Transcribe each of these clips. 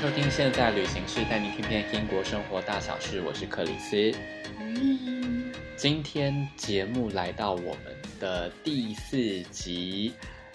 收听《现在旅行室》，带您听遍英国生活大小事。我是克里斯。今天节目来到我们的第四集。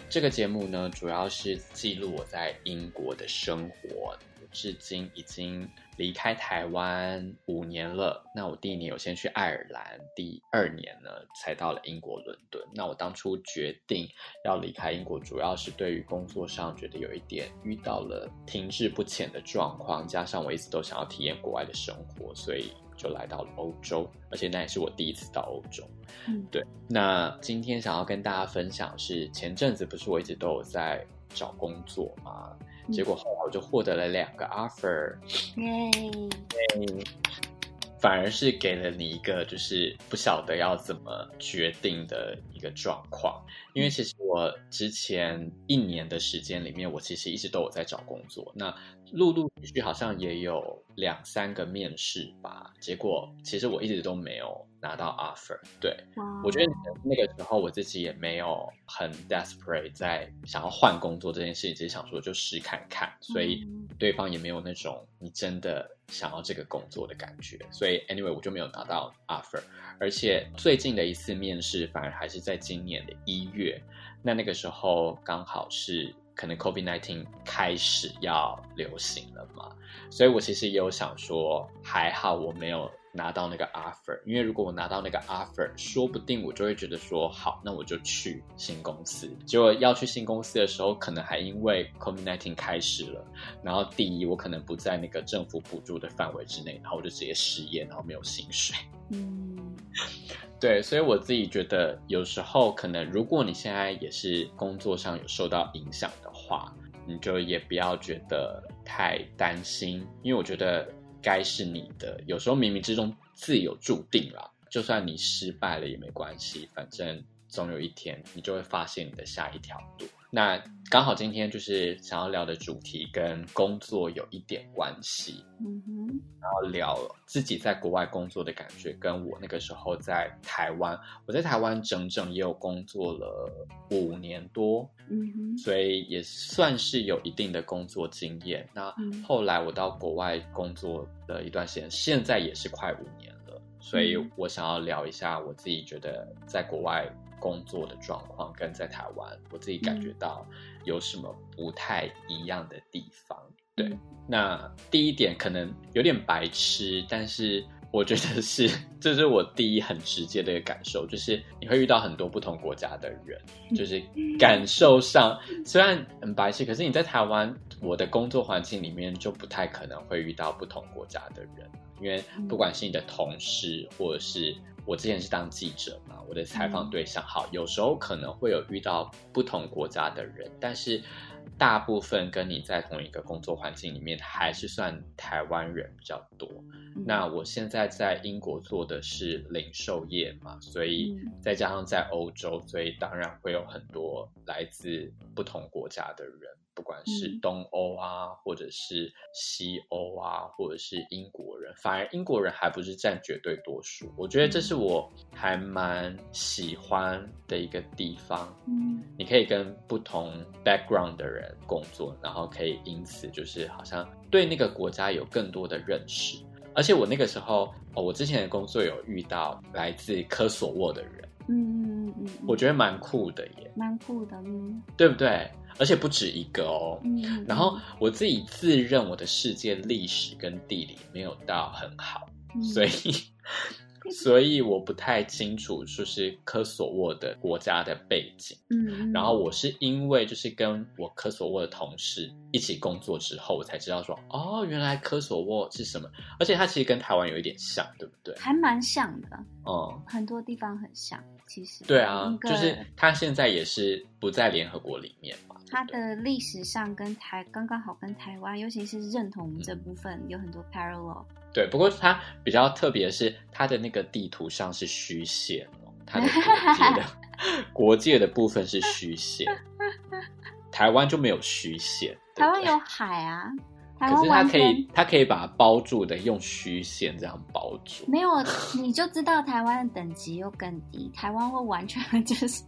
这个节目呢，主要是记录我在英国的生活。至今已经离开台湾五年了。那我第一年有先去爱尔兰，第二年呢才到了英国伦敦。那我当初决定要离开英国，主要是对于工作上觉得有一点遇到了停滞不前的状况，加上我一直都想要体验国外的生活，所以就来到了欧洲。而且那也是我第一次到欧洲。嗯，对。那今天想要跟大家分享是前阵子不是我一直都有在找工作吗？结果后来我就获得了两个 offer，耶！反而是给了你一个就是不晓得要怎么决定的一个状况。因为其实我之前一年的时间里面，我其实一直都有在找工作。那陆陆续续好像也有两三个面试吧，结果其实我一直都没有拿到 offer。对.我觉得那个时候我自己也没有很 desperate 在想要换工作这件事情，只是想说就试看看，所以对方也没有那种你真的想要这个工作的感觉。所以 anyway 我就没有拿到 offer，而且最近的一次面试反而还是在今年的一月，那那个时候刚好是。可能 COVID-19 开始要流行了嘛，所以我其实也有想说，还好我没有拿到那个 offer，因为如果我拿到那个 offer，说不定我就会觉得说，好，那我就去新公司。结果要去新公司的时候，可能还因为 COVID-19 开始了，然后第一，我可能不在那个政府补助的范围之内，然后我就直接失业，然后没有薪水。嗯。对，所以我自己觉得，有时候可能，如果你现在也是工作上有受到影响的话，你就也不要觉得太担心，因为我觉得该是你的，有时候冥冥之中自有注定啦，就算你失败了也没关系，反正总有一天你就会发现你的下一条路。那刚好今天就是想要聊的主题跟工作有一点关系，嗯哼，然后聊自己在国外工作的感觉，跟我那个时候在台湾，我在台湾整整也有工作了五年多，嗯哼，所以也算是有一定的工作经验。那后来我到国外工作的一段时间，现在也是快五年了，所以我想要聊一下我自己觉得在国外。工作的状况跟在台湾，我自己感觉到有什么不太一样的地方。嗯、对，那第一点可能有点白痴，但是我觉得是，这是我第一很直接的一个感受，就是你会遇到很多不同国家的人，就是感受上虽然很白痴，可是你在台湾，我的工作环境里面就不太可能会遇到不同国家的人，因为不管是你的同事或者是。我之前是当记者嘛，我的采访对象好，有时候可能会有遇到不同国家的人，但是大部分跟你在同一个工作环境里面，还是算台湾人比较多。那我现在在英国做的是零售业嘛，所以再加上在欧洲，所以当然会有很多来自不同国家的人。不管是东欧啊，或者是西欧啊，或者是英国人，反而英国人还不是占绝对多数。我觉得这是我还蛮喜欢的一个地方。嗯，你可以跟不同 background 的人工作，然后可以因此就是好像对那个国家有更多的认识。而且我那个时候，哦，我之前的工作有遇到来自科索沃的人。嗯嗯嗯，我觉得蛮酷的耶，蛮酷的，嗯，对不对？而且不止一个哦。嗯，然后我自己自认我的世界历史跟地理没有到很好，嗯，所以 所以我不太清楚就是科索沃的国家的背景。嗯，然后我是因为就是跟我科索沃的同事一起工作之后，我才知道说哦，原来科索沃是什么。而且它其实跟台湾有一点像，对不对？还蛮像的，哦，嗯，很多地方很像。其实对啊，就是它现在也是不在联合国里面嘛。它的历史上跟台刚刚好跟台湾，尤其是认同这部分、嗯、有很多 parallel。对，不过它比较特别的是，它的那个地图上是虚线哦，它的国界的 国界的部分是虚线，台湾就没有虚线。台湾有海啊。可是它可以，它可以把它包住的，用虚线这样包住。没有，你就知道台湾的等级又更低。台湾会完全就是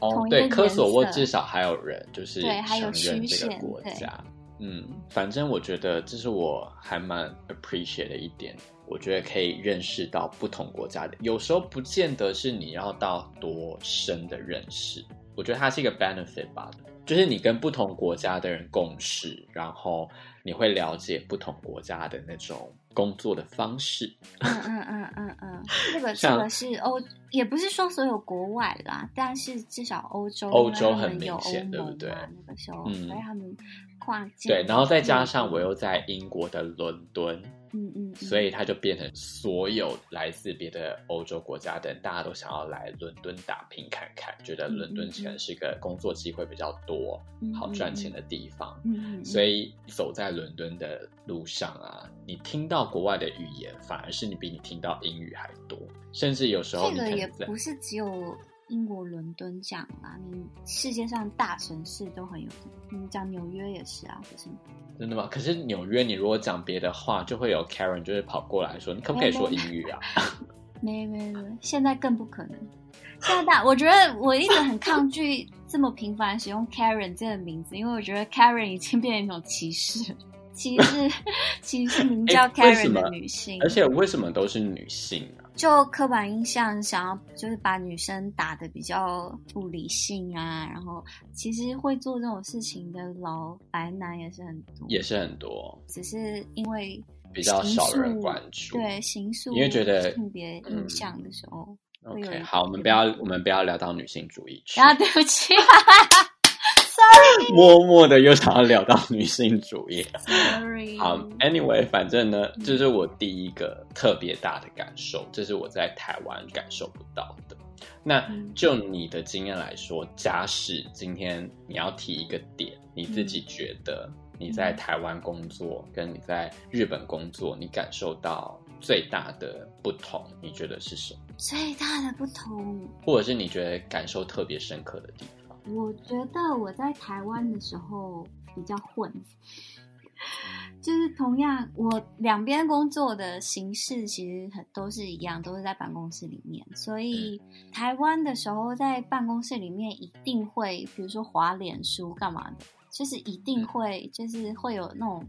哦，对，科索沃至少还有人就是对，还有虚线国家。嗯，反正我觉得这是我还蛮 appreciate 的一点。我觉得可以认识到不同国家的，有时候不见得是你要到多深的认识。我觉得它是一个 benefit 吧，就是你跟不同国家的人共事，然后你会了解不同国家的那种工作的方式。嗯嗯嗯嗯嗯，这个这个是欧，也不是说所有国外啦，但是至少欧洲，欧洲很明显，对不对？那个时候，嗯，所以他们跨境。对，然后再加上我又在英国的伦敦。嗯嗯，所以它就变成所有来自别的欧洲国家的人，大家都想要来伦敦打拼看看，觉得伦敦可能是一个工作机会比较多、嗯、好赚钱的地方。嗯，所以走在伦敦的路上啊，你听到国外的语言，反而是你比你听到英语还多，甚至有时候这个也不是只有。英国伦敦讲啊，你世界上大城市都很有，你讲纽约也是啊，不是吗？真的吗？可是纽约，你如果讲别的话，就会有 Karen 就会跑过来说，你可不可以说英语啊？没没没，现在更不可能。现在大，我觉得我一直很抗拒这么频繁使用 Karen 这个名字，因为我觉得 Karen 已经变成一种歧视，歧视 歧视名叫 Karen 的女性，而且为什么都是女性啊？就刻板印象，想要就是把女生打的比较不理性啊，然后其实会做这种事情的老白男也是很多，也是很多，只是因为比较少人关注，对，形塑因为觉得性别印象的时候，嗯，OK，好，我们不要我们不要聊到女性主义去，啊，对不起。默默的又想要聊到女性主义。好，Anyway，反正呢，这是我第一个特别大的感受，这是我在台湾感受不到的。那就你的经验来说，假使今天你要提一个点，你自己觉得你在台湾工作跟你在日本工作，你感受到最大的不同，你觉得是什么？最大的不同，或者是你觉得感受特别深刻的地方？我觉得我在台湾的时候比较混，就是同样我两边工作的形式其实很都是一样，都是在办公室里面。所以台湾的时候在办公室里面一定会，比如说滑脸书干嘛的，就是一定会，就是会有那种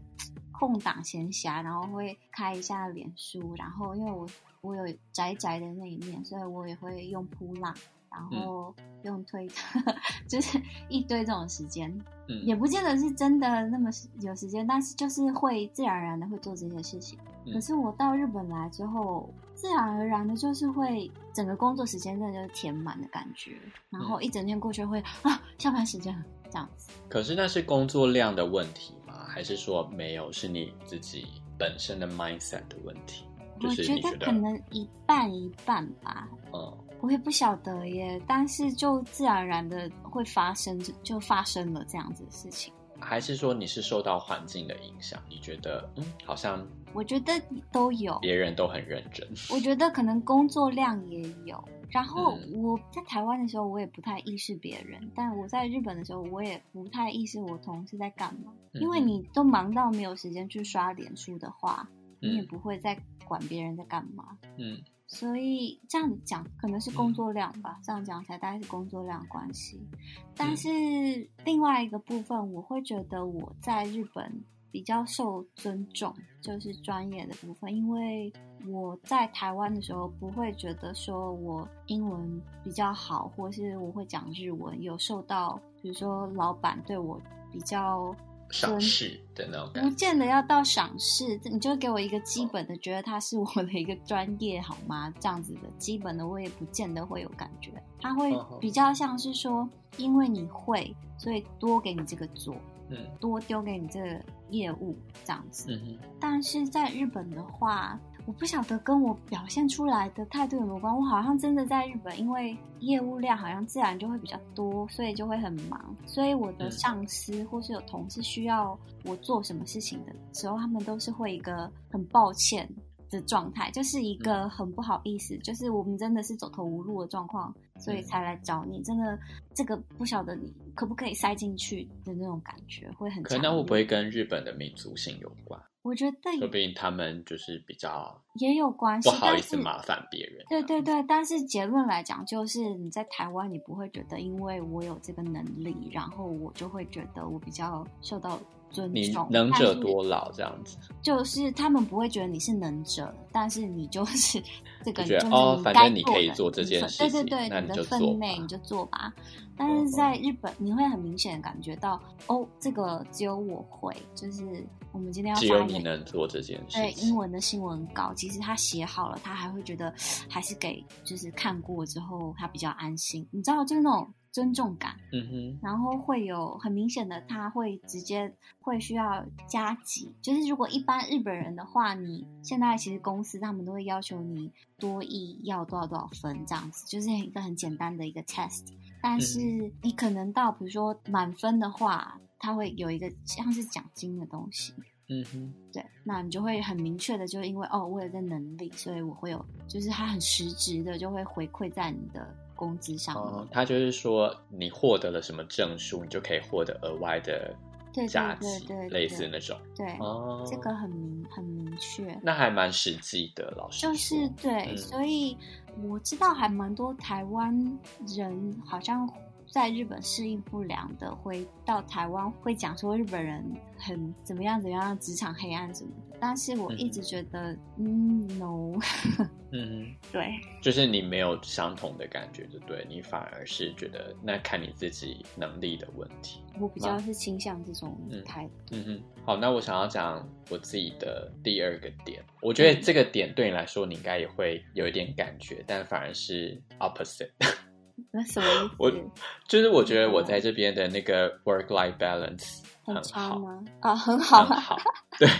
空档闲暇，然后会开一下脸书。然后因为我我有宅宅的那一面，所以我也会用扑浪。然后用推特，嗯、就是一堆这种时间，嗯，也不见得是真的那么有时间，但是就是会自然而然的会做这些事情。嗯、可是我到日本来之后，自然而然的就是会整个工作时间真的就是填满的感觉，然后一整天过去会、嗯、啊，下班时间这样子。可是那是工作量的问题吗？还是说没有是你自己本身的 mindset 的问题？就是、觉我觉得可能一半一半吧。嗯。我也不晓得耶，但是就自然而然的会发生，就发生了这样子的事情。还是说你是受到环境的影响？你觉得，嗯，好像我觉得都有，别人都很认真。我觉得可能工作量也有。然后我在台湾的时候，我也不太意识别人；嗯、但我在日本的时候，我也不太意识我同事在干嘛。嗯、因为你都忙到没有时间去刷脸书的话，嗯、你也不会再管别人在干嘛。嗯。所以这样讲可能是工作量吧，嗯、这样讲才大概是工作量关系。但是另外一个部分，我会觉得我在日本比较受尊重，就是专业的部分，因为我在台湾的时候不会觉得说我英文比较好，或是我会讲日文，有受到比如说老板对我比较。赏识的那种感觉，不见得要到赏识，你就给我一个基本的，觉得他是我的一个专业好吗？这样子的基本的，我也不见得会有感觉。他会比较像是说，因为你会，所以多给你这个做，嗯，多丢给你这个业务这样子。嗯哼。但是在日本的话。我不晓得跟我表现出来的态度有没有关，我好像真的在日本，因为业务量好像自然就会比较多，所以就会很忙。所以我的上司或是有同事需要我做什么事情的时候，他们都是会一个很抱歉的状态，就是一个很不好意思，就是我们真的是走投无路的状况，所以才来找你。真的，这个不晓得你可不可以塞进去的那种感觉，会很。可能会不会跟日本的民族性有关？我觉得，说不定他们就是比较也有关系，不好意思麻烦别人。对对对，但是结论来讲，就是你在台湾，你不会觉得因为我有这个能力，然后我就会觉得我比较受到尊重。你能者多劳这样子，就是他们不会觉得你是能者，但是你就是 这个，觉得哦，反正你可以做这件事情，对对对，你的分内你就做吧。但是在日本，你会很明显的感觉到，哦，这个只有我会，就是。我们今天要发只有你能做这件事。对，英文的新闻稿，其实他写好了，他还会觉得 还是给就是看过之后他比较安心。你知道，就是那种尊重感。嗯哼。然后会有很明显的，他会直接会需要加急。就是如果一般日本人的话，你现在其实公司他们都会要求你多益要多少多少分这样子，就是一个很简单的一个 test。但是你可能到比如说满分的话。他会有一个像是奖金的东西，嗯哼，对，那你就会很明确的，就是因为哦，我有这能力，所以我会有，就是他很实质的就会回馈在你的工资上面。哦，他就是说你获得了什么证书，你就可以获得额外的假期，类似那种。对，哦，这个很明很明确，那还蛮实际的，老师。就是对，嗯，所以我知道还蛮多台湾人好像。在日本适应不良的，会到台湾会讲说日本人很怎么样怎么样，职场黑暗什么的。但是我一直觉得，嗯，嗯，no，嗯，对，就是你没有相同的感觉，就对，你反而是觉得那看你自己能力的问题。我比较是倾向这种态度。嗯哼，好，那我想要讲我自己的第二个点，我觉得这个点对你来说，你应该也会有一点感觉，但反而是 opposite。那什么意思？我就是我觉得我在这边的那个 work life balance 很好。很吗？啊，很好，很好，对。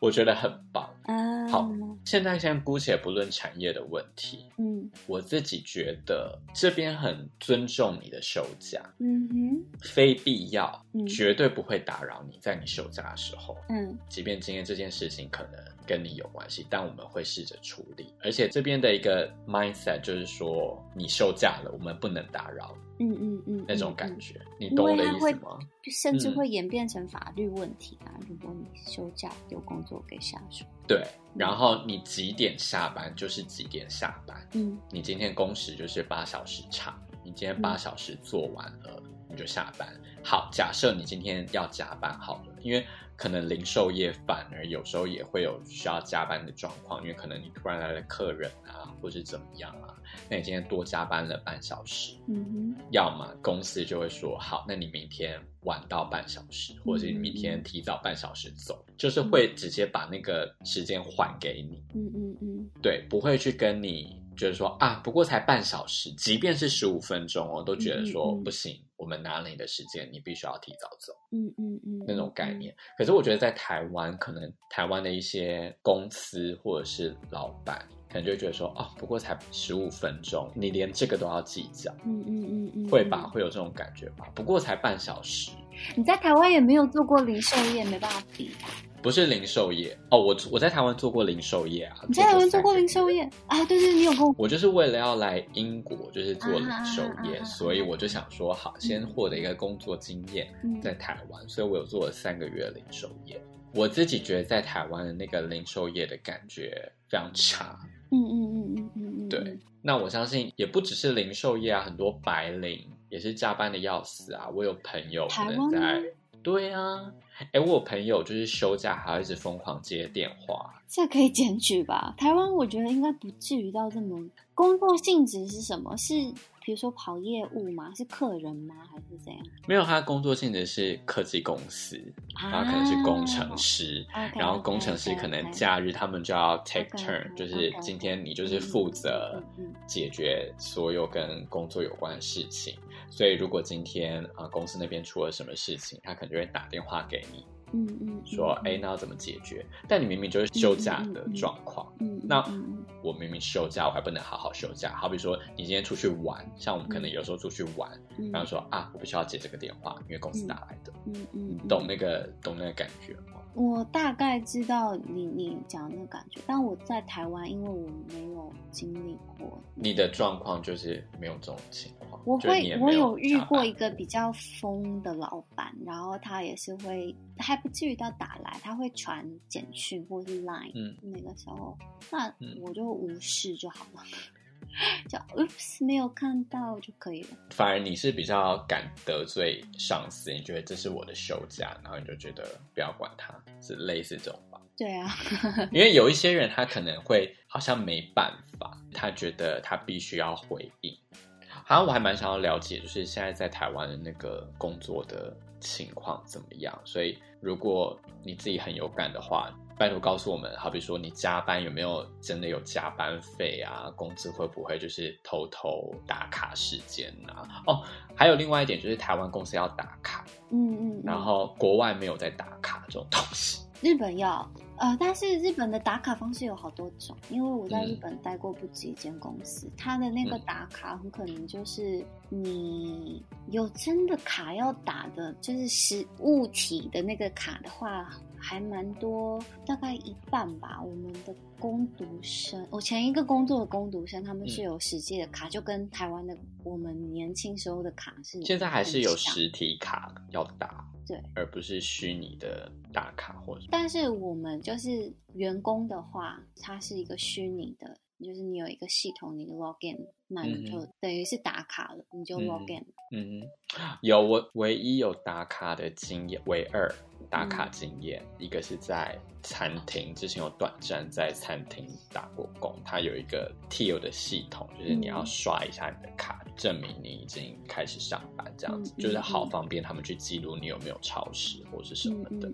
我觉得很棒。嗯，好，现在先姑且不论产业的问题。嗯，我自己觉得这边很尊重你的休假。嗯哼，非必要，嗯，绝对不会打扰你在你休假的时候。嗯，即便今天这件事情可能跟你有关系，但我们会试着处理。而且这边的一个 mindset 就是说，你休假了，我们不能打扰。嗯嗯嗯，那种感觉，你懂我的意思吗？甚至会演变成法律问题啊！如果你休假丢工作给下属，对，然后你几点下班就是几点下班。嗯，你今天工时就是八小时长，你今天八小时做完了，你就下班。好，假设你今天要加班好了，因为可能零售业反而有时候也会有需要加班的状况，因为可能你突然来了客人啊，或是怎么样啊。那你今天多加班了半小时，嗯哼，要么公司就会说好，那你明天晚到半小时，或者是你明天提早半小时走，嗯、就是会直接把那个时间还给你，嗯嗯嗯，对，不会去跟你就是说啊，不过才半小时，即便是十五分钟哦，都觉得说不行，我们拿了你的时间，你必须要提早走，嗯嗯嗯，那种概念。可是我觉得在台湾，可能台湾的一些公司或者是老板。可能就会觉得说，哦，不过才十五分钟，你连这个都要计较，嗯嗯嗯嗯，会吧？会有这种感觉吧？不过才半小时，你在台湾也没有做过零售业，没办法比。不是零售业哦，我我在台湾做过零售业啊。你在台湾做过零售业啊？对对，你有过。我就是为了要来英国，就是做零售业，所以我就想说，好，先获得一个工作经验在台湾，所以我有做了三个月零售业。我自己觉得在台湾的那个零售业的感觉非常差。嗯嗯嗯嗯嗯嗯，对，那我相信也不只是零售业啊，很多白领也是加班的要死啊。我有朋友可能在，对啊，哎，我有朋友就是休假还要一直疯狂接电话，这可以检举吧？台湾我觉得应该不至于到这么。工作性质是什么？是？比如说跑业务吗？是客人吗？还是怎样？没有，他的工作性质是科技公司，啊、然后可能是工程师，啊、然后工程师可能假日他们就要 take turn，、okay, 就是今天你就是负责解决所有跟工作有关的事情。嗯、所以如果今天啊、呃、公司那边出了什么事情，他可能就会打电话给你。嗯嗯，说哎，那要怎么解决？但你明明就是休假的状况，嗯，那我明明休假，我还不能好好休假。好比说，你今天出去玩，像我们可能有时候出去玩，然后说啊，我不需要接这个电话，因为公司打来的，嗯嗯，懂那个懂那个感觉吗？我大概知道你你讲的那个感觉，但我在台湾，因为我没有经历过。你的状况就是没有这种情况。我会，有我有遇过一个比较疯的老板，然后他也是会，还不至于到打来，他会传简讯或是 Line，嗯，那个时候，那我就无视就好了。嗯就 Oops，没有看到就可以了。反而你是比较敢得罪上司，你觉得这是我的休假，然后你就觉得不要管他，是类似这种吧？对啊，因为有一些人他可能会好像没办法，他觉得他必须要回应。好像我还蛮想要了解，就是现在在台湾的那个工作的情况怎么样。所以如果你自己很有感的话。拜托告诉我们，好比说你加班有没有真的有加班费啊？工资会不会就是偷偷打卡时间啊？哦，还有另外一点就是台湾公司要打卡，嗯，嗯嗯，然后国外没有在打卡这种东西。日本要，呃，但是日本的打卡方式有好多种，因为我在日本待过不止一间公司，嗯、它的那个打卡很可能就是你有真的卡要打的，就是实物体的那个卡的话。还蛮多，大概一半吧。我们的工读生，我前一个工作的工读生，他们是有实际的卡，嗯、就跟台湾的我们年轻时候的卡是。现在还是有实体卡要打，对，而不是虚拟的打卡或者。但是我们就是员工的话，它是一个虚拟的。就是你有一个系统，你的 login，那你就等于是打卡了，嗯、你就 login。嗯，有我唯一有打卡的经验，唯二打卡经验，嗯、一个是在餐厅，之前有短暂在餐厅打过工，它有一个 till 的系统，就是你要刷一下你的卡，嗯、证明你已经开始上班，这样子、嗯、就是好方便他们去记录你有没有超时或是什么的。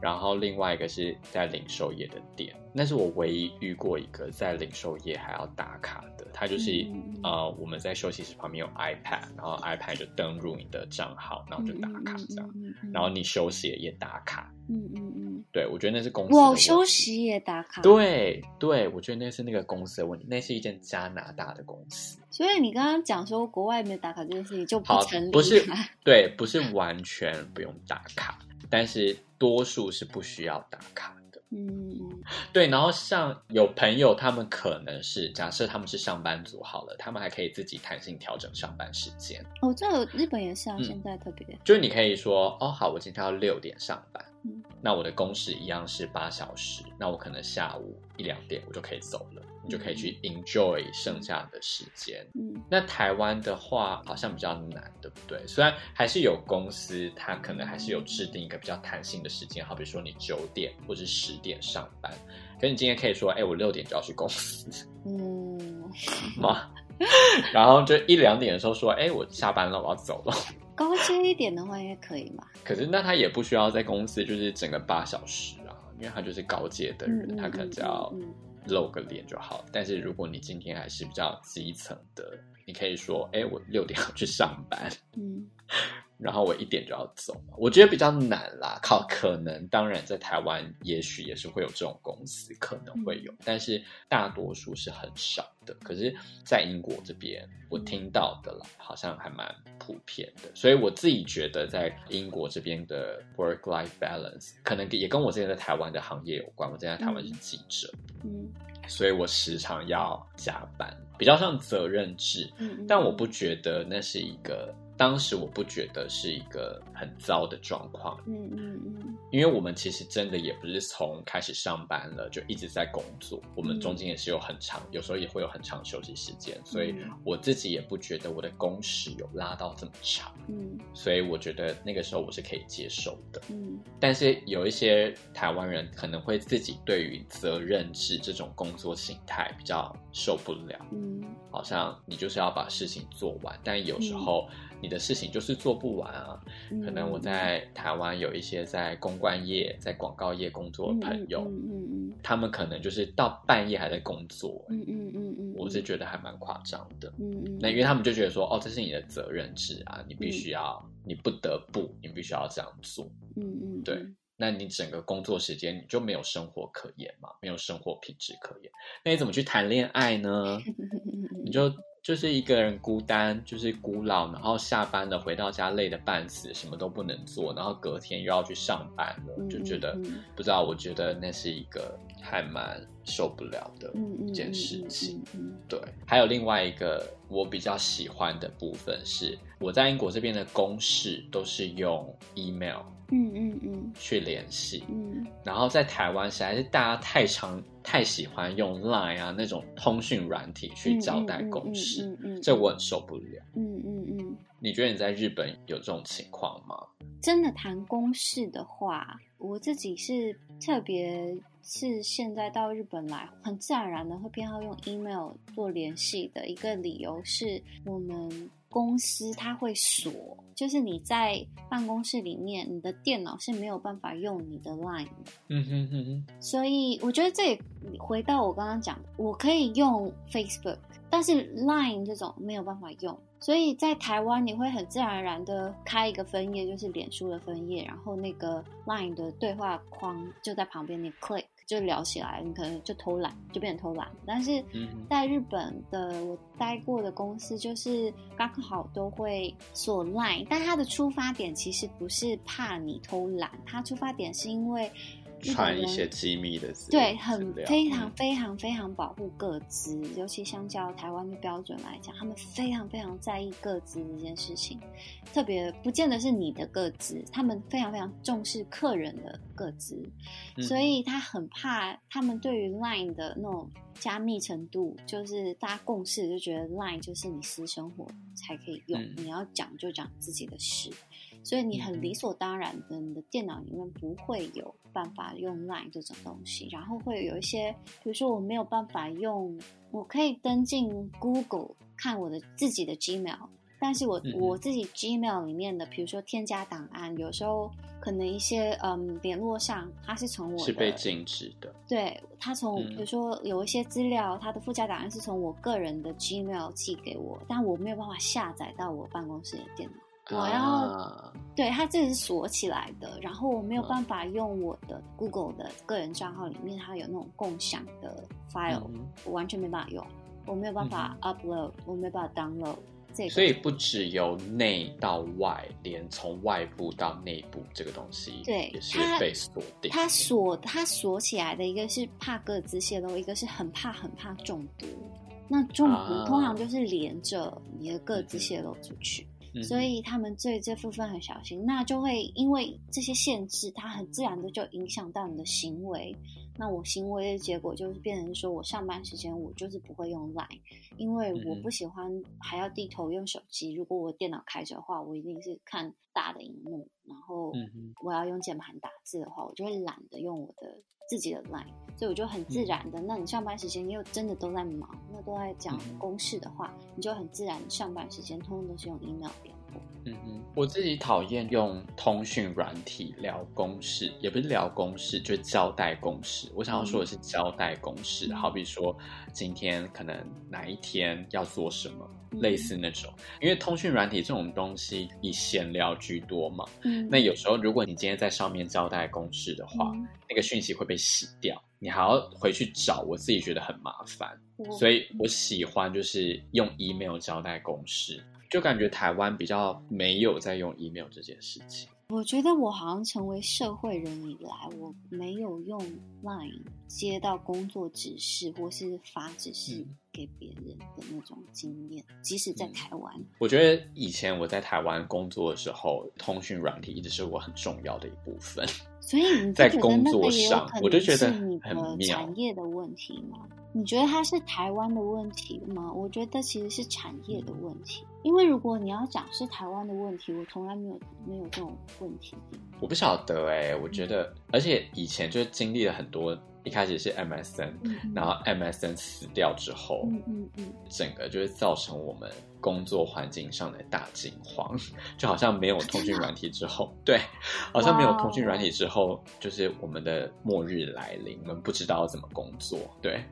然后另外一个是在零售业的店。那是我唯一遇过一个在零售业还要打卡的，它就是、嗯、呃，我们在休息室旁边有 iPad，然后 iPad 就登入你的账号，然后就打卡这样，然后你休息也打卡，嗯嗯嗯，嗯对，我觉得那是公司。我休息也打卡，对对，我觉得那是那个公司的问题，那是一间加拿大的公司。所以你刚刚讲说国外没有打卡这件事情就不成立，不是对，不是完全不用打卡，但是多数是不需要打卡的。嗯，对，然后像有朋友，他们可能是假设他们是上班族好了，他们还可以自己弹性调整上班时间。哦，这日本也是啊，嗯、现在特别，就是你可以说，哦，好，我今天要六点上班。那我的工时一样是八小时，那我可能下午一两点我就可以走了，你就可以去 enjoy 剩下的时间。嗯，那台湾的话好像比较难，对不对？虽然还是有公司，它可能还是有制定一个比较弹性的时间，好比说你九点或者十点上班，可你今天可以说，哎，我六点就要去公司，嗯，嘛，然后就一两点的时候说，哎，我下班了，我要走了。高阶一点的话应该可以嘛？可是那他也不需要在公司就是整个八小时啊，因为他就是高阶的人，嗯、他可能只要露个脸就好。但是如果你今天还是比较基层的，你可以说：“哎，我六点要去上班。”嗯。然后我一点就要走，我觉得比较难啦。靠，可能当然在台湾也许也是会有这种公司，可能会有，但是大多数是很少的。可是，在英国这边，我听到的啦，好像还蛮普遍的。所以我自己觉得，在英国这边的 work-life balance 可能也跟我之前在台湾的行业有关。我之前在台湾是记者，嗯，所以我时常要加班，比较像责任制，嗯，但我不觉得那是一个。当时我不觉得是一个很糟的状况，嗯嗯嗯，因为我们其实真的也不是从开始上班了就一直在工作，我们中间也是有很长，有时候也会有很长休息时间，所以我自己也不觉得我的工时有拉到这么长，嗯，所以我觉得那个时候我是可以接受的，嗯，但是有一些台湾人可能会自己对于责任制这种工作形态比较受不了，嗯，好像你就是要把事情做完，但有时候。你的事情就是做不完啊！可能我在台湾有一些在公关业、在广告业工作的朋友，嗯嗯嗯，他们可能就是到半夜还在工作，嗯嗯嗯嗯，我是觉得还蛮夸张的，嗯嗯，那因为他们就觉得说，哦，这是你的责任制啊，你必须要，你不得不，你必须要这样做，嗯嗯，对，那你整个工作时间你就没有生活可言嘛，没有生活品质可言，那你怎么去谈恋爱呢？你就。就是一个人孤单，就是孤老，然后下班了回到家累得半死，什么都不能做，然后隔天又要去上班了，嗯、就觉得、嗯、不知道。我觉得那是一个还蛮受不了的一件事情。对，还有另外一个我比较喜欢的部分是，我在英国这边的公事都是用 email。嗯嗯嗯，去联系，嗯，然后在台湾实在是大家太常太喜欢用 Line 啊那种通讯软体去交代公事，嗯这我很受不了。嗯嗯嗯，你觉得你在日本有这种情况吗？真的谈公事的话，我自己是特别是现在到日本来，很自然而然的会偏好用 email 做联系的一个理由是我们。公司它会锁，就是你在办公室里面，你的电脑是没有办法用你的 Line 的。嗯哼哼哼。所以我觉得这也回到我刚刚讲的，我可以用 Facebook，但是 Line 这种没有办法用。所以在台湾，你会很自然而然的开一个分页，就是脸书的分页，然后那个 Line 的对话框就在旁边，你 click。就聊起来，你可能就偷懒，就变成偷懒。但是在日本的我待过的公司，就是刚好都会锁 Line，但它的出发点其实不是怕你偷懒，它出发点是因为。传一些机密的资料，对，很非常非常非常保护各资，嗯，尤其相较台湾的标准来讲，他们非常非常在意个资这件事情，特别不见得是你的各资，他们非常非常重视客人的各资，嗯，所以他很怕他们对于 Line 的那种加密程度，就是大家共识就觉得 Line 就是你私生活才可以用，嗯，你要讲就讲自己的事。所以你很理所当然的，你的电脑里面不会有办法用 Line 这种东西，然后会有一些，比如说我没有办法用，我可以登进 Google 看我的自己的 Gmail，但是我、嗯、我自己 Gmail 里面的，比如说添加档案，有时候可能一些嗯联络上，它是从我是被禁止的，对，它从比如说有一些资料，它的附加档案是从我个人的 Gmail 寄给我，但我没有办法下载到我办公室的电脑。我要、啊、对它这个是锁起来的，然后我没有办法用我的 Google 的个人账号里面，它有那种共享的 file，、嗯、我完全没办法用，我没有办法 upload，、嗯、我没有办法 download 这个。所以不只由内到外，连从外部到内部这个东西，对，也是被锁定。它锁它锁起来的一个是怕各自泄露，一个是很怕很怕中毒。那中毒通常就是连着你的各自泄露出去。嗯所以他们对这部分很小心，那就会因为这些限制，它很自然的就影响到你的行为。那我行为的结果就是变成说，我上班时间我就是不会用 Line，因为我不喜欢还要低头用手机。如果我电脑开着的话，我一定是看大的荧幕，然后我要用键盘打字的话，我就会懒得用我的自己的 Line，所以我就很自然的。那你上班时间你又真的都在忙，那都在讲公事的话，你就很自然上班时间通通都是用 email 联络。嗯嗯，我自己讨厌用通讯软体聊公事，也不是聊公事，就是交代公事。我想要说的是交代公事，嗯、好比说今天可能哪一天要做什么，嗯、类似那种。因为通讯软体这种东西以闲聊居多嘛，嗯，那有时候如果你今天在上面交代公事的话，嗯、那个讯息会被洗掉，你还要回去找，我自己觉得很麻烦，嗯、所以我喜欢就是用 email 交代公事。就感觉台湾比较没有在用 email 这件事情。我觉得我好像成为社会人以来，我没有用 Line 接到工作指示或是发指示给别人的那种经验，嗯、即使在台湾。我觉得以前我在台湾工作的时候，通讯软体一直是我很重要的一部分。所以你在工作上，我就觉得你的产业的问题吗？你觉得它是台湾的问题吗？我觉得其实是产业的问题。因为如果你要讲是台湾的问题，我从来没有没有这种问题。我不晓得哎、欸，我觉得，而且以前就经历了很多，一开始是 MSN，、嗯、然后 MSN 死掉之后，嗯嗯嗯，整个就是造成我们工作环境上的大惊慌，就好像没有通讯软体之后，对，好像没有通讯软体之后，就是我们的末日来临，我们不知道怎么工作，对，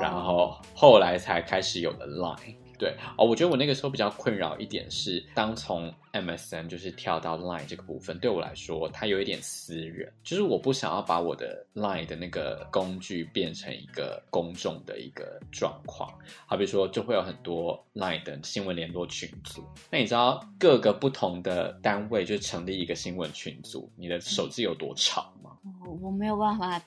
然后后来才开始有了 Line。对哦，我觉得我那个时候比较困扰一点是，当从 MSN 就是跳到 Line 这个部分，对我来说，它有一点私人，就是我不想要把我的 Line 的那个工具变成一个公众的一个状况。好比说，就会有很多 Line 的新闻联络群组。那你知道各个不同的单位就成立一个新闻群组，你的手机有多长吗？我我没有办法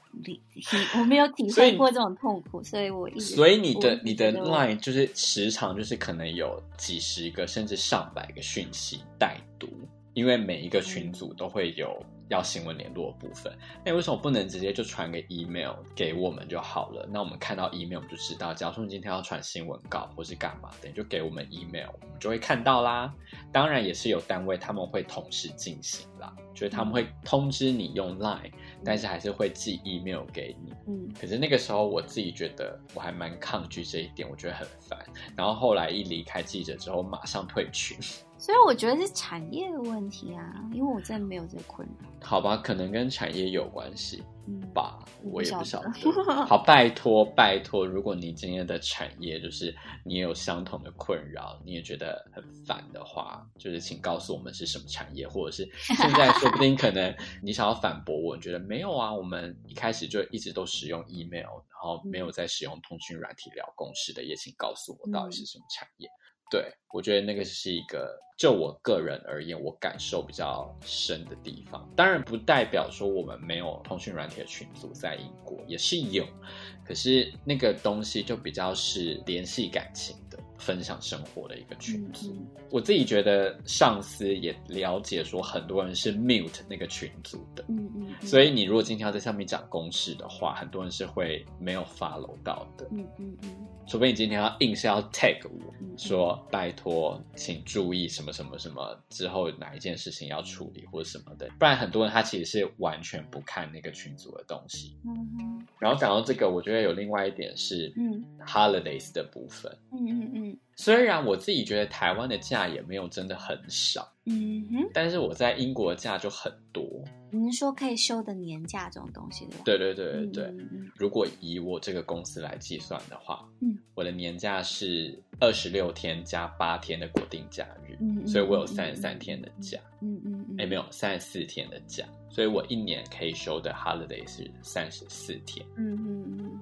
我没有体会过这种痛苦，所以，所以我一所以你的你的 Line 就是时常就是可能有几十个甚至上百个讯息待读，因为每一个群组都会有要新闻联络的部分。那你为什么不能直接就传个 email 给我们就好了？那我们看到 email 我们就知道，假如说你今天要传新闻稿或是干嘛的，你就给我们 email，我们就会看到啦。当然也是有单位他们会同时进行啦，就是他们会通知你用 Line。但是还是会寄 email 给你，嗯，可是那个时候我自己觉得我还蛮抗拒这一点，我觉得很烦。然后后来一离开记者之后，马上退群。所以我觉得是产业的问题啊，因为我真的没有这个困扰。好吧，可能跟产业有关系。嗯，吧，我也不晓得。好，拜托拜托，如果你今天的产业就是你也有相同的困扰，你也觉得很烦的话，就是请告诉我们是什么产业，或者是现在说不定可能你想要反驳我，你觉得没有啊，我们一开始就一直都使用 email，然后没有在使用通讯软体聊公事的，也请告诉我到底是什么产业。对，我觉得那个是一个，就我个人而言，我感受比较深的地方。当然，不代表说我们没有通讯软体的群组在英国，也是有，可是那个东西就比较是联系感情的。分享生活的一个群组，我自己觉得上司也了解说很多人是 mute 那个群组的，嗯嗯，嗯，所以你如果今天要在上面讲公事的话，很多人是会没有 follow 到的，嗯嗯嗯，除非你今天要硬是要 tag 我，说拜托，请注意什么什么什么之后哪一件事情要处理或者什么的，不然很多人他其实是完全不看那个群组的东西，嗯嗯，然后讲到这个，我觉得有另外一点是，嗯，holidays 的部分，嗯嗯嗯。虽然我自己觉得台湾的假也没有真的很少，嗯哼，但是我在英国的假就很多。您说可以休的年假这种东西对吧？对对对对对。嗯嗯，如果以我这个公司来计算的话，嗯，我的年假是二十六天加八天的国定假日，嗯，所以我有三十三天的假，嗯嗯嗯，哎没有三十四天的假，所以我一年可以休的 holiday 是三十四天，嗯嗯嗯。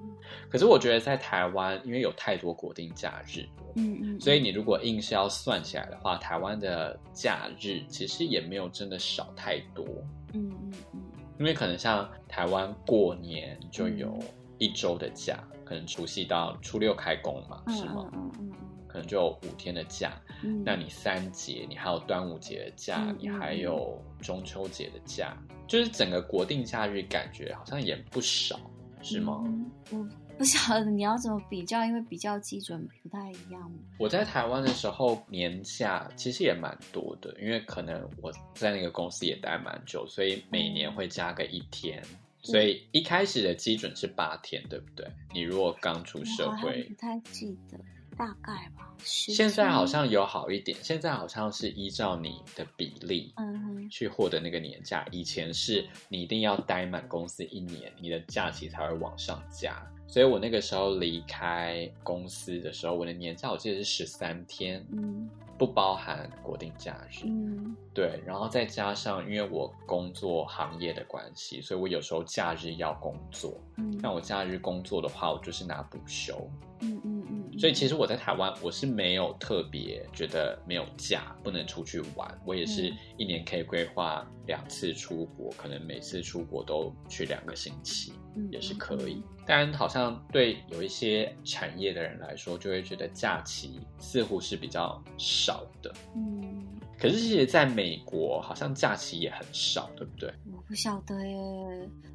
可是我觉得在台湾，因为有太多国定假日，嗯嗯，所以你如果硬是要算起来的话，台湾的假日其实也没有真的少太多，嗯嗯嗯，因为可能像台湾过年就有一周的假，嗯、可能除夕到初六开工嘛，是吗？嗯嗯嗯，可能就有五天的假，嗯，那你三节，你还有端午节的假，嗯、你还有中秋节的假，就是整个国定假日感觉好像也不少，是吗？嗯嗯不晓得你要怎么比较，因为比较基准不太一样。我在台湾的时候年假其实也蛮多的，因为可能我在那个公司也待蛮久，所以每年会加个一天。嗯、所以一开始的基准是八天，对不对？你如果刚出社会，不太记得，大概吧。现在好像有好一点，现在好像是依照你的比例，嗯哼，去获得那个年假。以前是你一定要待满公司一年，你的假期才会往上加。所以我那个时候离开公司的时候，我的年假我记得是十三天，嗯，不包含国定假日，嗯，对，然后再加上因为我工作行业的关系，所以我有时候假日要工作，嗯，那我假日工作的话，我就是拿补休，嗯嗯。嗯，所以其实我在台湾我是没有特别觉得没有假不能出去玩，我也是一年可以规划两次出国，可能每次出国都去两个星期。也是可以，但好像对有一些产业的人来说，就会觉得假期似乎是比较少的。嗯，可是其实在美国，好像假期也很少，对不对？我不晓得耶，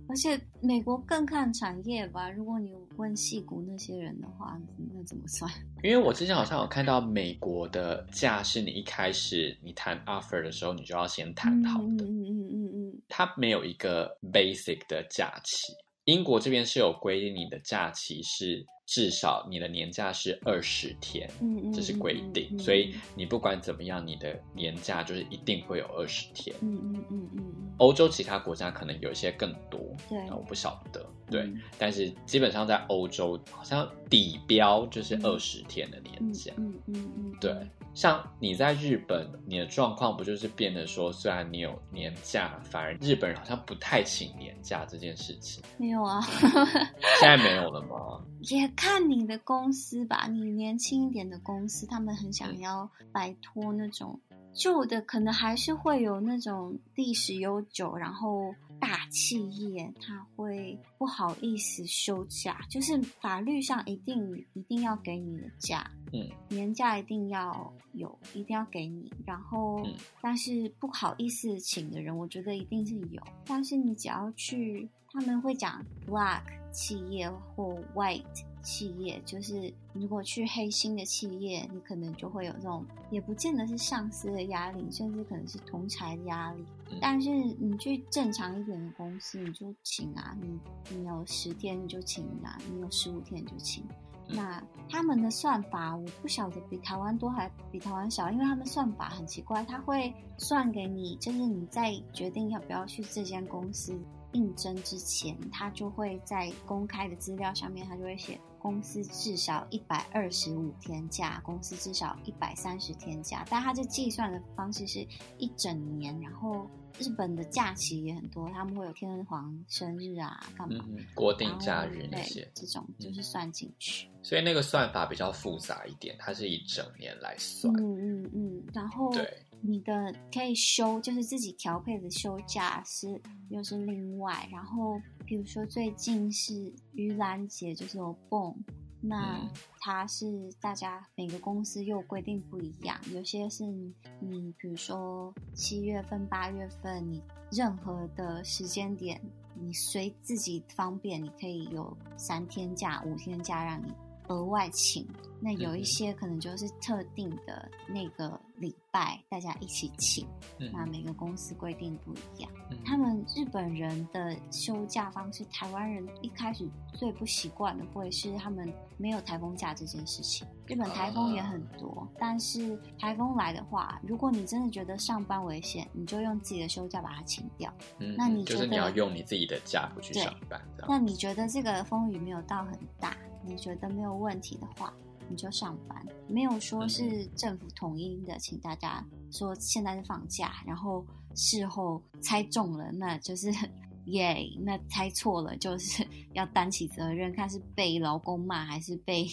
而且美国更看产业吧。如果你问戏骨那些人的话，那怎么算？因为我之前好像有看到美国的假是你一开始你谈 offer 的时候，你就要先谈好的。嗯嗯嗯嗯嗯，它没有一个 basic 的假期。英国这边是有规定，你的假期是至少你的年假是二十天，嗯嗯，这是规定，嗯嗯、所以你不管怎么样，你的年假就是一定会有二十天，嗯嗯嗯嗯。欧洲其他国家可能有一些更多，对，我不晓得，对，嗯、但是基本上在欧洲好像底标就是二十天的年假，嗯嗯嗯，嗯，对。像你在日本，你的状况不就是变得说，虽然你有年假，反而日本人好像不太请年假这件事情。没有啊，现在没有了吗？也看你的公司吧。你年轻一点的公司，他们很想要摆脱那种旧的，可能还是会有那种历史悠久，然后。大企业他会不好意思休假，就是法律上一定一定要给你的假，嗯，年假一定要有，一定要给你。然后，嗯，但是不好意思请的人，我觉得一定是有。但是你只要去，他们会讲 black 企业或 white。企业就是，如果去黑心的企业，你可能就会有这种，也不见得是上司的压力，甚至可能是同财的压力。但是你去正常一点的公司，你就请啊，你你有十天你就请啊，你有十五天你就请。那他们的算法我不晓得比台湾多还比台湾少，因为他们算法很奇怪，他会算给你，就是你在决定要不要去这间公司应征之前，他就会在公开的资料上面，他就会写。公司至少一百二十五天假，公司至少一百三十天假，但他这计算的方式是一整年。然后日本的假期也很多，他们会有天皇生日啊，干嘛？嗯，国定假日那些，这种就是算进去。所以那个算法比较复杂一点，它是一整年来算。嗯嗯嗯，然后对。你的可以休，就是自己调配的休假是又是另外。然后，比如说最近是盂兰节，就是有 Obon，那它是大家每个公司又规定不一样。有些是你，你比如说七月份、八月份，你任何的时间点，你随自己方便，你可以有三天假、五天假让你。额外请，那有一些可能就是特定的那个礼拜，大家一起请。嗯、那每个公司规定不一样。嗯、他们日本人的休假方式，台湾人一开始最不习惯的会是他们没有台风假这件事情。日本台风也很多，啊、但是台风来的话，如果你真的觉得上班危险，你就用自己的休假把它请掉。嗯，那你觉得就是你要用你自己的假不去上班。那你觉得这个风雨没有到很大？你觉得没有问题的话，你就上班。没有说是政府统一的，请大家说现在是放假，然后事后猜中了，那就是 耶。Yeah, 那猜错了，就是 要担起责任，看是被劳工骂还是被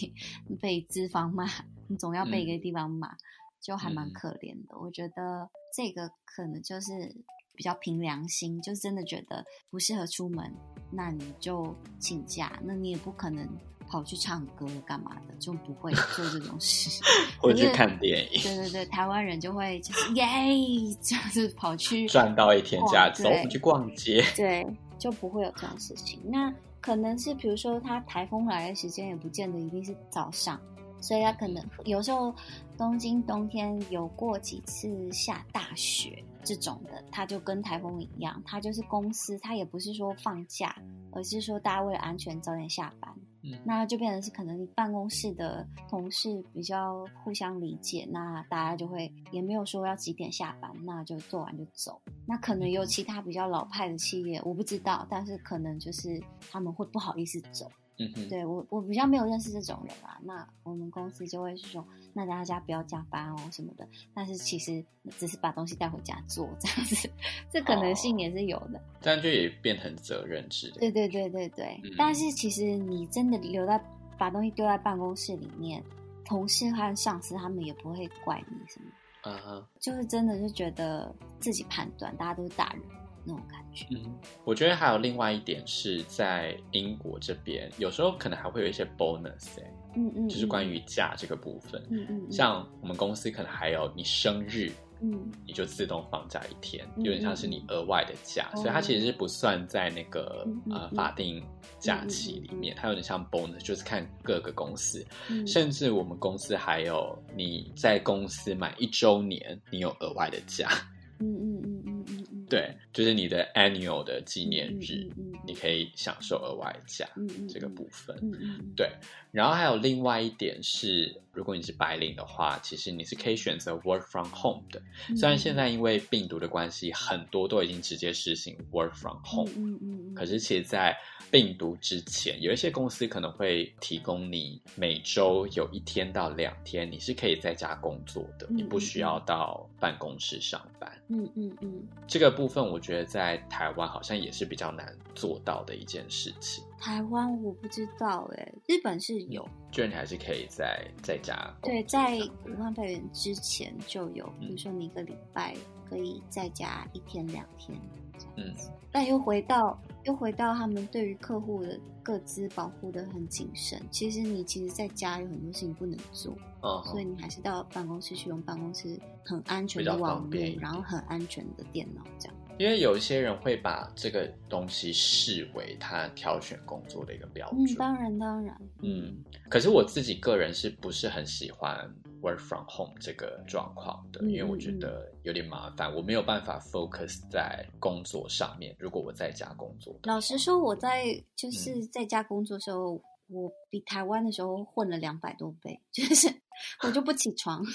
被资方骂，你总要被一个地方骂，就还蛮可怜的。我觉得这个可能就是比较凭良心，就真的觉得不适合出门，那你就请假，那你也不可能。跑去唱歌干嘛的，就不会做这种事，或者去看电影。对对对，台湾人就会就是耶，这样子跑去赚到一天假，走去逛街。对，就不会有这种事情。那可能是比如说，他台风来的时间也不见得一定是早上，所以他可能有时候东京冬天有过几次下大雪这种的，他就跟台风一样，他就是公司，他也不是说放假，而是说大家为了安全早点下班。那就变成是可能办公室的同事比较互相理解，那大家就会也没有说要几点下班，那就做完就走。那可能有其他比较老派的企业，我不知道，但是可能就是他们会不好意思走。嗯哼，对我我比较没有认识这种人啊。那我们公司就会是说，那大家不要加班哦什么的。但是其实只是把东西带回家做这样子，这可能性也是有的。这样就也变成责任制。对对对对对。嗯、但是其实你真的留在把东西丢在办公室里面，同事和上司他们也不会怪你什么。嗯哼。就是真的是觉得自己判断，大家都是大人。那种感觉，嗯，我觉得还有另外一点是在英国这边，有时候可能还会有一些 bonus，欸，嗯，嗯嗯，就是关于假这个部分，嗯，嗯嗯，像我们公司可能还有你生日，嗯，你就自动放假一天，有点像是你额外的假，嗯嗯，所以它其实是不算在那个，嗯嗯，呃法定假期里面，它有点像 bonus，就是看各个公司，嗯，甚至我们公司还有你在公司满一周年，你有额外的假，嗯嗯嗯。对，就是你的 annual 的纪念日，嗯嗯嗯你可以享受额外价，嗯嗯，这个部分，对。然后还有另外一点是，如果你是白领的话，其实你是可以选择 work from home 的。虽然现在因为病毒的关系，很多都已经直接实行 work from home，嗯嗯嗯，可是其实，在病毒之前，有一些公司可能会提供你每周有一天到两天，你是可以在家工作的，你不需要到办公室上班。嗯嗯嗯，这个部分我觉得在台湾好像也是比较难做到的一件事情。台湾我不知道哎，日本是有，就你还是可以在在家。对，在武汉肺炎之前就有，比如说你一个礼拜可以在家一天两天这样子。嗯，但又回到又回到他们对于客户的各自保护的很谨慎。其实你其实在家有很多事情不能做，哦，所以你还是到办公室去用办公室很安全的网络，然后很安全的电脑这样。因为有一些人会把这个东西视为他挑选工作的一个标准。嗯，当然当然。嗯，可是我自己个人是不是很喜欢 work from home 这个状况的？嗯，因为我觉得有点麻烦，我没有办法 focus 在工作上面。如果我在家工作，老实说，我在就是在家工作的时候，嗯，我比台湾的时候混了两百多倍，就是我就不起床。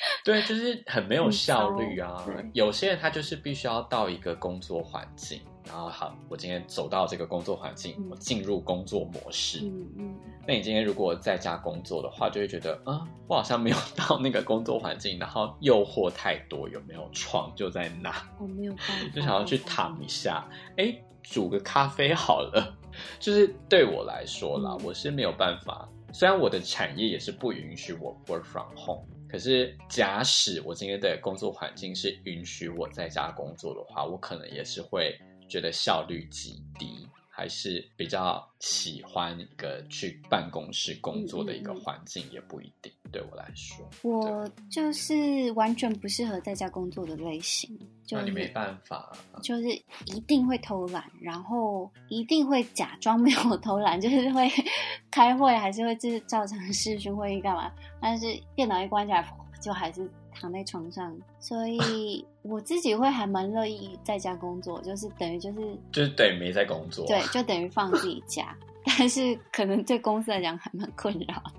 对，就是很没有效率啊！有些人他就是必须要到一个工作环境，然后好，我今天走到这个工作环境，嗯、我进入工作模式。嗯嗯。那你今天如果在家工作的话，就会觉得啊，我好像没有到那个工作环境，然后诱惑太多，有没有床就在那？我没有办法，就想要去躺一下。哎，煮个咖啡好了。就是对我来说啦，嗯、我是没有办法。虽然我的产业也是不允许我 work from home。可是，假使我今天的工作环境是允许我在家工作的话，我可能也是会觉得效率极低，还是比较喜欢一个去办公室工作的一个环境，也不一定。对我来说，我就是完全不适合在家工作的类型。那你没办法，就是一定会偷懒，然后一定会假装没有偷懒，就是会 开会，还是会就是照常视讯会议干嘛？但是电脑一关起来，就还是躺在床上。所以 我自己会还蛮乐意在家工作，就是等于就是就是等于没在工作，对，就等于放自己假。但是可能对公司来讲还蛮困扰的。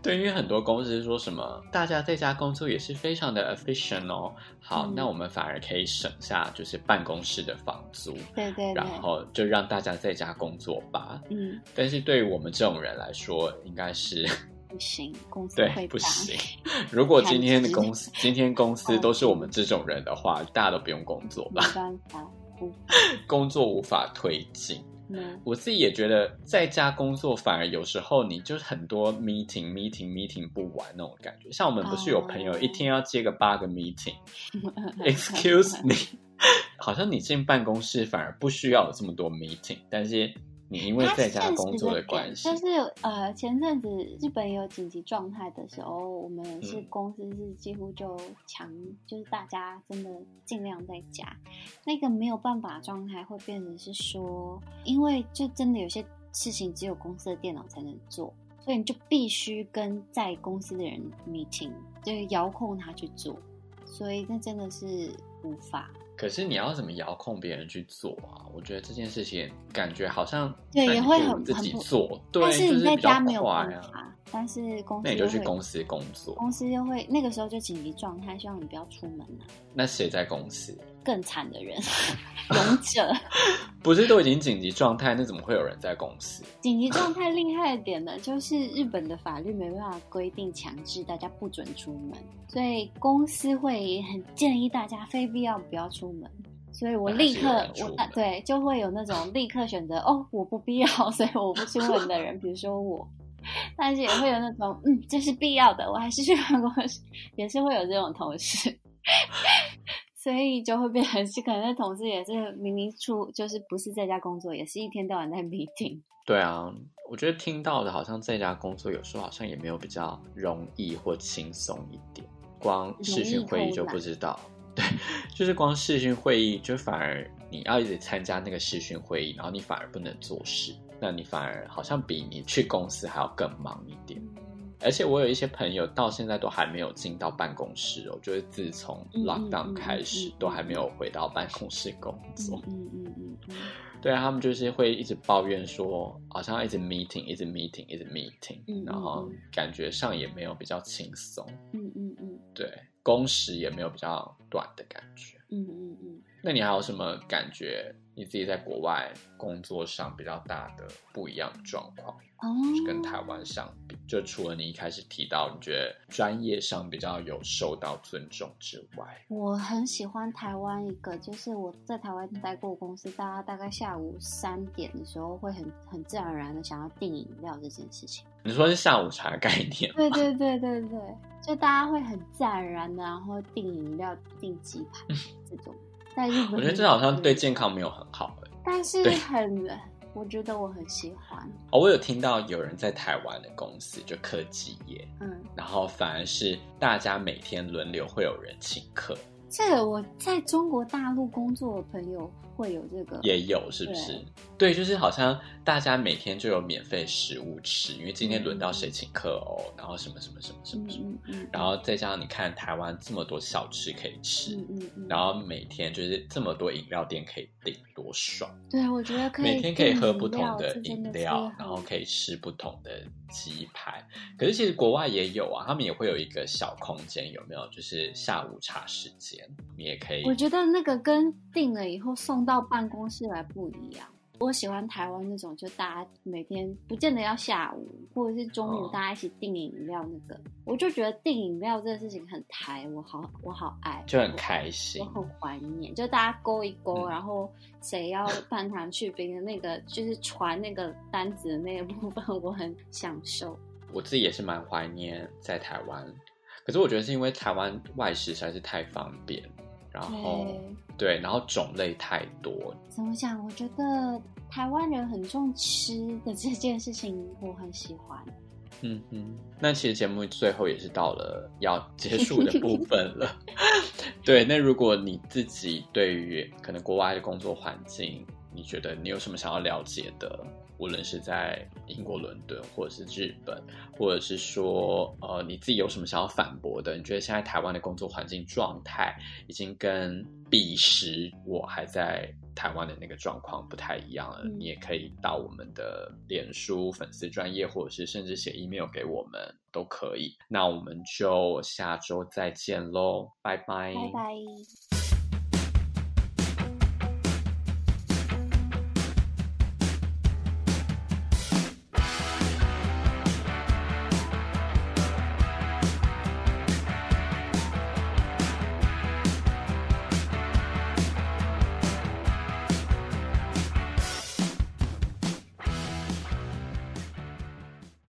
对，因为很多公司说什么大家在家工作也是非常的 efficient 哦。好，嗯、那我们反而可以省下就是办公室的房租，对，对对，然后就让大家在家工作吧。嗯，但是对于我们这种人来说，应该是不行，公司对不行。如果今天的公司今天公司都是我们这种人的话，哦、大家都不用工作吧？没办法，工作无法推进。嗯、我自己也觉得在家工作反而有时候你就是很多 meeting meeting meeting 不完那种感觉，像我们不是有朋友一天要接个八个 meeting，excuse me，好像你进办公室反而不需要有这么多 meeting，但是。你因为在家工作的关系，就是呃，前阵子日本有紧急状态的时候，我们是公司是几乎就强，嗯、就是大家真的尽量在家。那个没有办法状态会变成是说，因为就真的有些事情只有公司的电脑才能做，所以你就必须跟在公司的人 meeting，就是遥控他去做，所以那真的是无法。可是你要怎么遥控别人去做啊？我觉得这件事情感觉好像对也会很自己做，对，但是你在家没有办法。但是公司那你就去公司工作，公司就会那个时候就紧急状态，希望你不要出门啊。那谁在公司？更惨的人，勇者。不是都已经紧急状态，那怎么会有人在公司？紧急状态厉害一点呢，就是日本的法律没办法规定强制大家不准出门，所以公司会很建议大家非必要不要出门。所以我立刻我对就会有那种立刻选择哦，我不必要，所以我不出门的人，比如说我。但是也会有那种，嗯，这是必要的，我还是去办公室，也是会有这种同事，所以就会变成是可能那同事也是明明出就是不是在家工作，也是一天到晚在 meeting。对啊，我觉得听到的好像在家工作有时候好像也没有比较容易或轻松一点，光视讯会议就不知道，对，就是光视讯会议就反而你要一直参加那个视讯会议，然后你反而不能做事。那你反而好像比你去公司还要更忙一点。而且我有一些朋友到现在都还没有进到办公室哦，就是自从 lockdown 开始都还没有回到办公室工作。嗯嗯嗯嗯。对啊，他们就是会一直抱怨说，好像一直 meeting，一直 meeting，一直 meeting，然后感觉上也没有比较轻松。嗯嗯嗯。对，工时也没有比较短的感觉。嗯嗯嗯。那你还有什么感觉？你自己在国外工作上比较大的不一样的状况，哦，就是跟台湾相比，就除了你一开始提到你觉得专业上比较有受到尊重之外，我很喜欢台湾一个，就是我在台湾待过公司，大家大概下午三点的时候会很很自然而然的想要订饮料这件事情。你说是下午茶的概念？对对对对对，就大家会很自然而然的，然后订饮料、订鸡排 这种。在日本，我觉得这好像对健康没有很好，但是很，我觉得我很喜欢。哦，我有听到有人在台湾的公司就科技业，嗯，然后反而是大家每天轮流会有人请客。这个我在中国大陆工作的朋友会有这个，也有是不是？对，就是好像大家每天就有免费食物吃，因为今天轮到谁请客哦，嗯、然后什么什么什么什么什么，嗯嗯嗯、然后再加上你看台湾这么多小吃可以吃，嗯嗯嗯、然后每天就是这么多饮料店可以订，多爽！对，我觉得可以每天可以喝不同的饮料，然后可以吃不同的鸡排。可是其实国外也有啊，他们也会有一个小空间，有没有？就是下午茶时间，你也可以。我觉得那个跟订了以后送到办公室来不一样。我喜欢台湾那种，就大家每天不见得要下午，或者是中午大家一起订饮料那个，哦、我就觉得订饮料这个事情很台，我好我好爱，就很开心，我，我很怀念，就大家勾一勾，嗯、然后谁要半糖去冰的那个，就是传那个单子的那个部分，我很享受。我自己也是蛮怀念在台湾，可是我觉得是因为台湾外食实在是太方便。然后对，然后种类太多。怎么讲？我觉得台湾人很重吃的这件事情，我很喜欢。嗯嗯，那其实节目最后也是到了要结束的部分了。对，那如果你自己对于可能国外的工作环境，你觉得你有什么想要了解的？无论是在英国伦敦，或者是日本，或者是说，呃，你自己有什么想要反驳的？你觉得现在台湾的工作环境状态已经跟彼时我还在台湾的那个状况不太一样了？嗯、你也可以到我们的脸书粉丝专页，或者是甚至写 email 给我们都可以。那我们就下周再见喽，拜拜，拜拜。